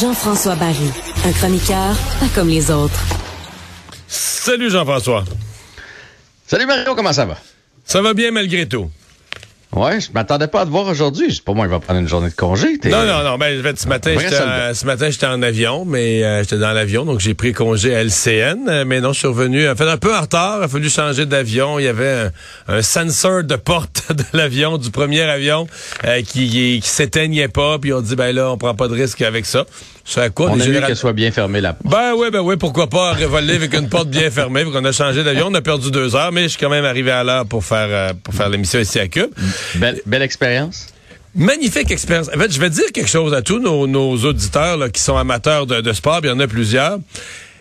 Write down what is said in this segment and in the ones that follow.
Jean-François Barry, un chroniqueur pas comme les autres. Salut Jean-François. Salut Mario, comment ça va? Ça va bien malgré tout. Ouais, je m'attendais pas à te voir aujourd'hui. C'est pas moi, il va prendre une journée de congé. Non, non, non. Ben, en fait, ce matin, ce matin, j'étais en avion, mais euh, j'étais dans l'avion, donc j'ai pris congé à LCN. euh, mais non, je suis revenu, en fait, un peu en retard. Il a fallu changer d'avion. Il y avait un, un sensor de porte de l'avion, du premier avion, euh, qui, qui s'éteignait pas. Puis on dit, ben là, on prend pas de risque avec ça. C'est à quoi? On a général- qu'elle soit bien fermée la porte. Ben oui, ben oui, pourquoi pas revoler avec une porte bien fermée. On a changé d'avion, on a perdu deux heures, mais je suis quand même arrivé à l'heure pour faire euh, pour faire l'émission ici à Cube. Belle, belle expérience. Magnifique expérience. En fait, je vais dire quelque chose à tous nos, nos auditeurs là, qui sont amateurs de, de sport, il y en a plusieurs.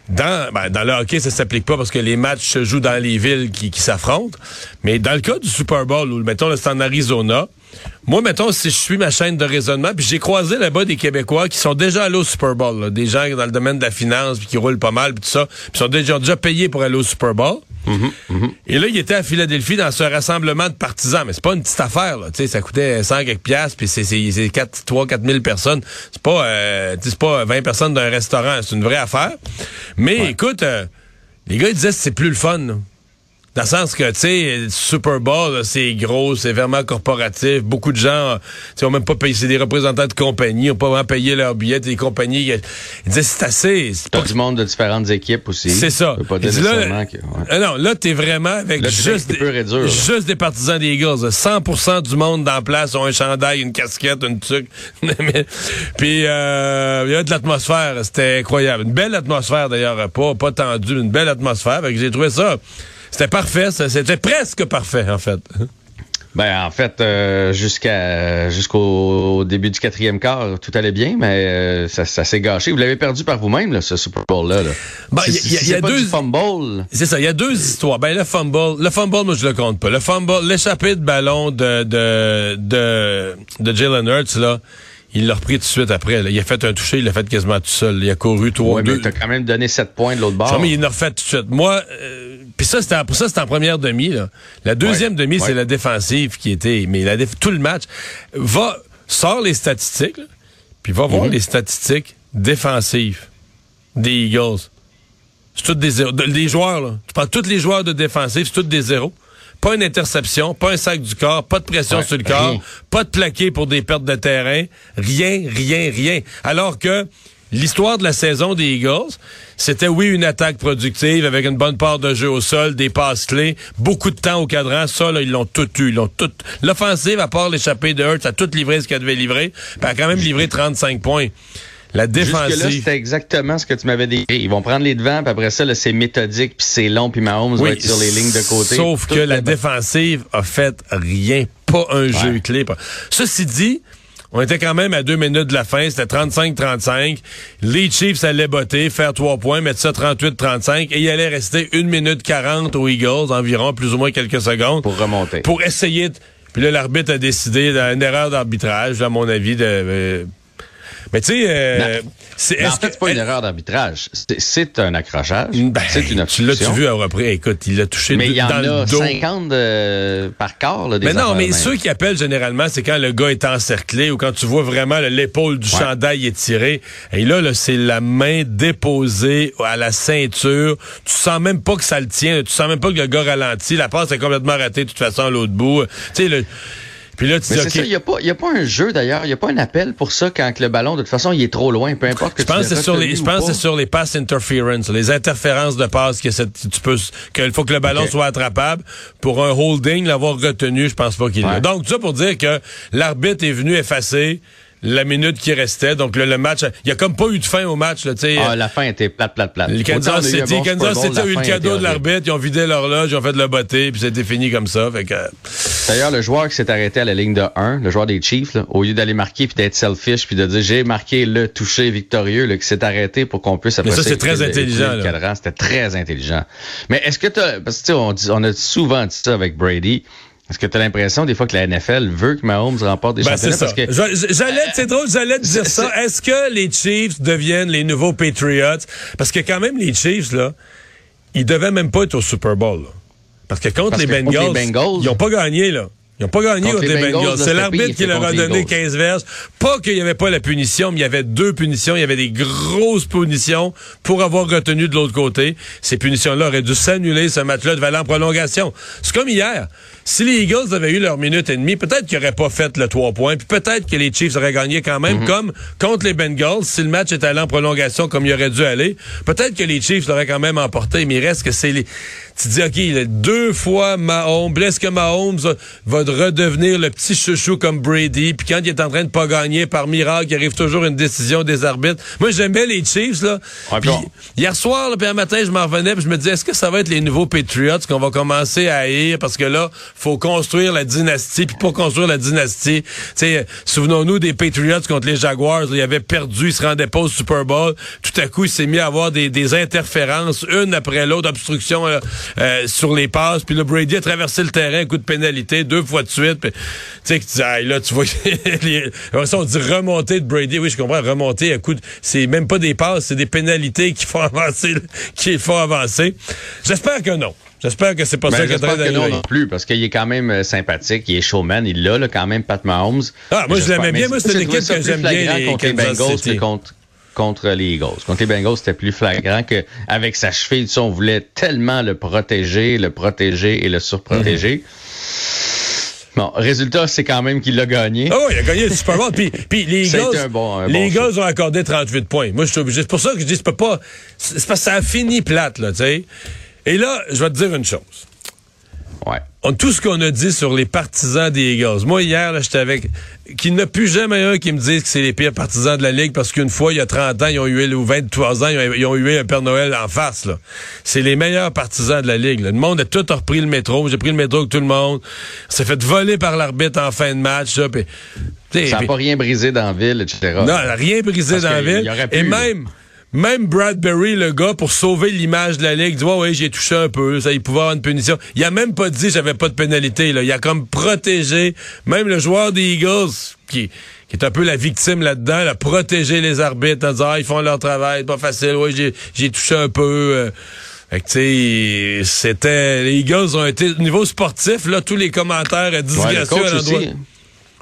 Dans, ben, dans le hockey, ça s'applique pas parce que les matchs se jouent dans les villes qui, qui s'affrontent. Mais dans le cas du Super Bowl, où, mettons, c'est en Arizona, moi, mettons, si je suis ma chaîne de raisonnement, puis j'ai croisé là-bas des Québécois qui sont déjà allés au Super Bowl, là, des gens dans le domaine de la finance, puis qui roulent pas mal, puis tout ça, puis sont déjà, déjà payé pour aller au Super Bowl. Et là, il était à Philadelphie dans ce rassemblement de partisans. Mais c'est pas une petite affaire, là. Tu sais, ça coûtait 100 quelques piastres, puis c'est, c'est, c'est 4, 3, 4 000 personnes. C'est pas, euh, c'est pas 20 personnes d'un restaurant. C'est une vraie affaire. Mais écoute, euh, les gars, ils disaient que c'est plus le fun, là. Dans le sens que, tu sais, Super Bowl, c'est gros, c'est vraiment corporatif. Beaucoup de gens, tu sais, ont même pas payé. C'est des représentants de compagnies, ont pas vraiment payé leurs billets. Des compagnies, ils disaient, c'est assez. C'est pas du monde de différentes équipes aussi. c'est ça. Pas dire là, que- ouais. euh, non, là, t'es vraiment avec Là, juste, des, réduire, juste des partisans des Eagles. là. 100% du monde dans la place ont un chandail, une casquette, une tuque. Puis, euh, il y a de l'atmosphère. C'était incroyable. Une belle atmosphère, d'ailleurs. Pas, pas tendue, une belle atmosphère. Fait que j'ai trouvé ça... C'était parfait. ça. C'était presque parfait, en fait. Ben, en fait, euh, jusqu'à jusqu'au début du quatrième quart, tout allait bien, mais euh, ça, ça s'est gâché. Vous l'avez perdu par vous-même, ce Super Bowl-là. Là. Ben, Si- y a- si y a- pas deux- du fumble. C'est ça, il y a deux histoires. Ben le fumble, le fumble, moi je le compte pas. Le fumble, l'échappée de ballon de de de, de Jalen Hurts là, il l'a repris tout de suite après. là. Il a fait un toucher, il l'a fait quasiment tout seul. Il a couru trois Ouais, deux. mais t'as quand même donné 7 points de l'autre bord. Non, mais il l'a refait tout de suite. Moi, euh, puis ça, c'était pour ça, c'était en première demi. Là. La deuxième Ouais, demi, ouais. c'est la défensive qui était. Mais la déf- tout le match va sort les statistiques, là, puis va Mhm. voir les statistiques défensives des Eagles. C'est toutes des zéros. Les joueurs, là. Tu prends tous les joueurs de défensive, c'est tous des zéros. Pas une interception, pas un sac du corps, pas de pression Ouais, sur le corps, rien. pas de plaqué pour des pertes de terrain. Rien, rien, rien. Alors que l'histoire de la saison des Eagles, c'était oui une attaque productive avec une bonne part de jeu au sol, des passes clés, beaucoup de temps au cadran. Ça, là, ils l'ont tout eu. Ils l'ont tout. L'offensive, à part l'échappée de Hurts, a tout livré ce qu'elle devait livrer. Puis elle a quand même livré 35 points. La défensive. c'était exactement ce que tu m'avais dit. Ils vont prendre les devants, puis après ça, là, c'est méthodique, puis c'est long, puis Mahomes va être sur les lignes de côté. Sauf que la défensive a fait rien, pas un jeu clé. pas- Ceci dit, on était quand même à deux minutes de la fin, c'était 35-35. Les Chiefs allaient botter, faire trois points, mettre ça 38-35, et il allait rester une minute 40 aux Eagles, environ, plus ou moins quelques secondes. Pour remonter. Pour essayer de... Puis là, l'arbitre a décidé d'une erreur d'arbitrage, à mon avis, de... euh, Mais tu sais, euh, c'est... En fait, que- c'est pas une erreur d'arbitrage. C'est- C'est un accrochage. Ben, c'est une tu l'as-tu obstruction. vu à repris? Écoute, il l'a touché Mais de- il y en a dos. 50 euh, par quart. Là, des Mais non, mais même. ceux qui appellent généralement, c'est quand le gars est encerclé ou quand tu vois vraiment l'épaule du Ouais. chandail étirée. Et là, là c'est la main déposée à la ceinture. Tu sens même pas que ça le tient. Tu sens même pas que le gars ralentit. La passe est complètement ratée de toute façon à l'autre bout. Tu sais, le... Puis là, tu dis, il n'y a, pas- il y a pas un jeu d'ailleurs, il n'y a pas un appel pour ça quand que le ballon, de toute façon, il est trop loin, peu importe que Je pense que tu l'aies c'est sur les, je pense que c'est sur les pass interference, les interférences de passe que tu peux, qu'il faut que le ballon soit attrapable. Pour un holding, l'avoir retenu, je pense pas qu'il. Ouais. Donc, tout ça pour dire que l'arbitre est venu effacer la minute qui restait. Donc, le, le match, il y a comme pas eu de fin au match, là, tu sais. Ah, la fin était plate, plate, plate. Le Kansas on a eu City, bon Kansas City a eu le cadeau de l'arbitre, ils ont vidé l'horloge, ils ont fait de la beauté, puis c'était fini comme ça. Fait que, D'ailleurs, le joueur qui s'est arrêté à la ligne de 1, le joueur des Chiefs, là, au lieu d'aller marquer puis d'être selfish puis de dire j'ai marqué le toucher victorieux, là, qui s'est arrêté pour qu'on puisse après ça, c'est très intelligent. C'était très intelligent. Mais est-ce que t'as, parce que tu sais, on, dit- on a souvent dit ça avec Brady. Est-ce que tu as l'impression des fois que la NFL veut que Mahomes remporte des Ben, championnats? Parce que J'allais, c'est drôle, j'allais te dire ça. Est-ce que les Chiefs deviennent les nouveaux Patriots? Parce que quand même, les Chiefs, là, il devait même pas être au Super Bowl. là. Parce que contre Parce les que contre Bengals, les Bengals- ils n'ont pas gagné, là. Ils n'ont pas gagné Contre contre, les Bengals, C'est l'arbitre qui leur a donné Eagles. 15 verges. Pas qu'il n'y avait pas la punition, mais il y avait deux punitions. Il y avait des grosses punitions pour avoir retenu de l'autre côté. Ces punitions-là auraient dû s'annuler. Ce match-là devait aller en prolongation. C'est comme hier. Si les Eagles avaient eu leur minute et demie, peut-être qu'ils n'auraient pas fait le 3 points, puis peut-être que les Chiefs auraient gagné quand même, comme contre les Bengals. Si le match était allé en prolongation comme il aurait dû aller, peut-être que les Chiefs l'auraient quand même emporté, mais il reste que c'est les... Tu dis, OK, il a deux fois Mahomes. Est-ce que Mahomes va, redevenir le petit chouchou comme Brady? Puis quand il est en train de pas gagner, par miracle, il arrive toujours une décision des arbitres. Moi, j'aimais les Chiefs, là. Ouais, Puis hier soir, là, puis un matin, je m'en revenais, puis je me disais, est-ce que ça va être les nouveaux Patriots qu'on va commencer à haïr? Parce que là, faut construire la dynastie. Puis pour construire la dynastie, tu sais, euh, souvenons-nous des Patriots contre les Jaguars. là, ils avaient perdu, ils se rendaient pas au Super Bowl. Tout à coup, il s'est mis à avoir des, des interférences, une après l'autre, obstruction là, euh, sur les passes. Puis le Brady a traversé le terrain, coup de pénalité, deux fois de suite. Puis, Tu sais, que tu dis, ah, là, tu vois, les, on dit remontée de Brady. Oui, je comprends, remontée à coup de... C'est même pas des passes, c'est des pénalités qui font avancer, qui font avancer. J'espère que non. J'espère que c'est pas Ben, ça qui est que non non plus, parce qu'il est quand même euh, sympathique, il est showman, il l'a quand même, Pat Mahomes. Ah, moi, je l'aimais bien. Moi, c'est une j'ai trouvé équipe ça que j'aime bien, les contre les Bengals contre, contre les Eagles. Contre les Bengals, c'était plus flagrant que avec sa cheville, on voulait tellement le protéger, le protéger et le surprotéger. Bon, résultat, c'est quand même qu'il l'a gagné. Ah oui, il a gagné le Super Bowl. Puis, puis les Eagles, été un bon- un les bon Eagles ont accordé 38 points. Moi, je suis obligé. C'est pour ça que je dis, pas. C'est parce que ça a fini plate, là, tu sais. Et là, je vais te dire une chose. Ouais. On, tout ce qu'on a dit sur les partisans des Eagles. Moi, hier, j'étais avec... Qu'il n'y en a plus jamais un qui me dise que c'est les pires partisans de la Ligue parce qu'une fois, il y a 30 ans, ils ont eu, ou 23 ans, ils ont, ils ont eu un Père Noël en face, là. C'est les meilleurs partisans de la Ligue, là. Le monde a tout repris le métro. J'ai pris le métro avec tout le monde. On s'est fait voler par l'arbitre en fin de match, là. Ça n'a pas rien brisé dans la ville, etc. non, rien brisé Parce dans la ville. Et même, même Bradbury, le gars, pour sauver l'image de la Ligue, dit Ouais, ouais, j'ai touché un peu, ça, il pouvait avoir une punition. Il a même pas dit j'avais pas de pénalité. Là. Il a comme protégé, même le joueur des Eagles, qui, qui est un peu la victime là-dedans, il a protégé les arbitres en disant Ah, ils font leur travail, c'est pas facile, ouais, j'ai, j'ai touché un peu. euh. Fait que, tu sais, c'était. Les Eagles ont été. Au niveau sportif, là, tous les commentaires Ouais, disgracieux coach à l'endroit.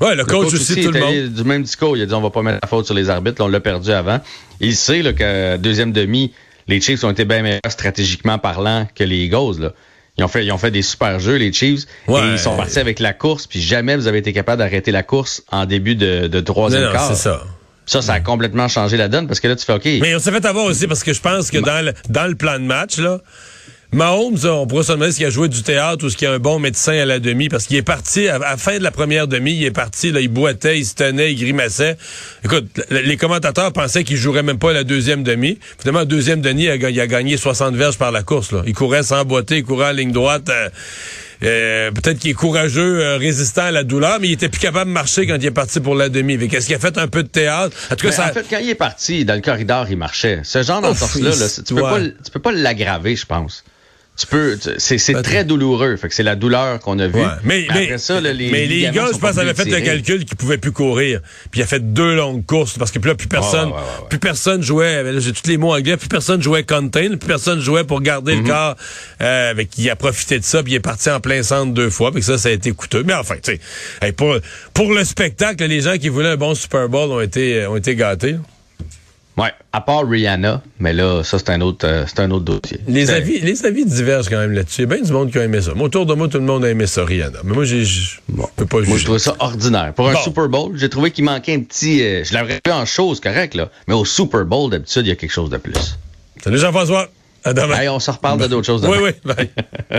Ouais, le Le coach, aussi, tout le monde. du même discours. Il a dit on va pas mettre la faute sur les arbitres. Là, on l'a perdu avant. Il sait là, que deuxième demi, les Chiefs ont été bien meilleurs stratégiquement parlant que les Eagles. Là. Ils ont fait, ils ont fait des super jeux, les Chiefs. Ouais. Et ils sont partis avec la course. Puis jamais vous avez été capable d'arrêter la course en début de, de troisième Non, non, quart. c'est ça. Ça, ça a complètement changé la donne parce que là, tu fais OK. Mais on s'est fait avoir aussi parce que je pense que dans le, dans le plan de match, là, Mahomes, on pourrait se demander s'il a joué du théâtre ou s'il y a un bon médecin à la demi, parce qu'il est parti, à, à la fin de la première demi, il est parti, là, il boitait, il se tenait, il grimaçait. Écoute, les commentateurs pensaient qu'il jouerait même pas la deuxième demi. Finalement, la deuxième demi, il a, ga- il a gagné 60 verges par la course. Là. Il courait sans boiter, il courait en ligne droite. euh, euh, Peut-être qu'il est courageux, euh, résistant à la douleur, mais il était plus capable de marcher quand il est parti pour la demi. Qu'est-ce qu'il a fait un peu de théâtre? En tout cas, ça... En fait, quand il est parti, dans le corridor, il marchait. Ce genre d'entorse-là, là, tu peux ouais. pas, le- tu peux pas l'aggraver, je pense. Tu peux, c'est, très douloureux. Fait que c'est la douleur qu'on a vue. Ouais. Mais, mais, après ça, là, les, mais les ligaments gars, je pense, avaient fait le calcul qu'ils pouvaient plus courir. Puis il a fait deux longues courses parce que là, plus personne, ouais, ouais, ouais. plus personne jouait. J'ai tous les mots anglais. Plus personne jouait contain, plus personne jouait pour garder Mhm. le corps. Euh, avec, il a profité de ça, puis il est parti en plein centre deux fois. Puis ça, ça a été coûteux. Mais enfin, tu sais, pour pour le spectacle, les gens qui voulaient un bon Super Bowl ont été ont été gâtés. Ouais, à part Rihanna, mais là, ça, c'est un autre, euh, c'est un autre dossier. Les C'est- avis, les avis divergent quand même là-dessus. Il y a bien du monde qui a aimé ça. Autour de moi, tout le monde a aimé ça, Rihanna. Mais moi, j'ai, je peux pas Moi, je juger. trouvais ça ordinaire. Pour un Bon. Super Bowl, j'ai trouvé qu'il manquait un petit. euh, je l'aurais vu en chose, correct, là. Mais au Super Bowl, d'habitude, il y a quelque chose de plus. Salut Jean-François. À demain. Hey, on se reparle de d'autres choses Oui, demain. oui. bye.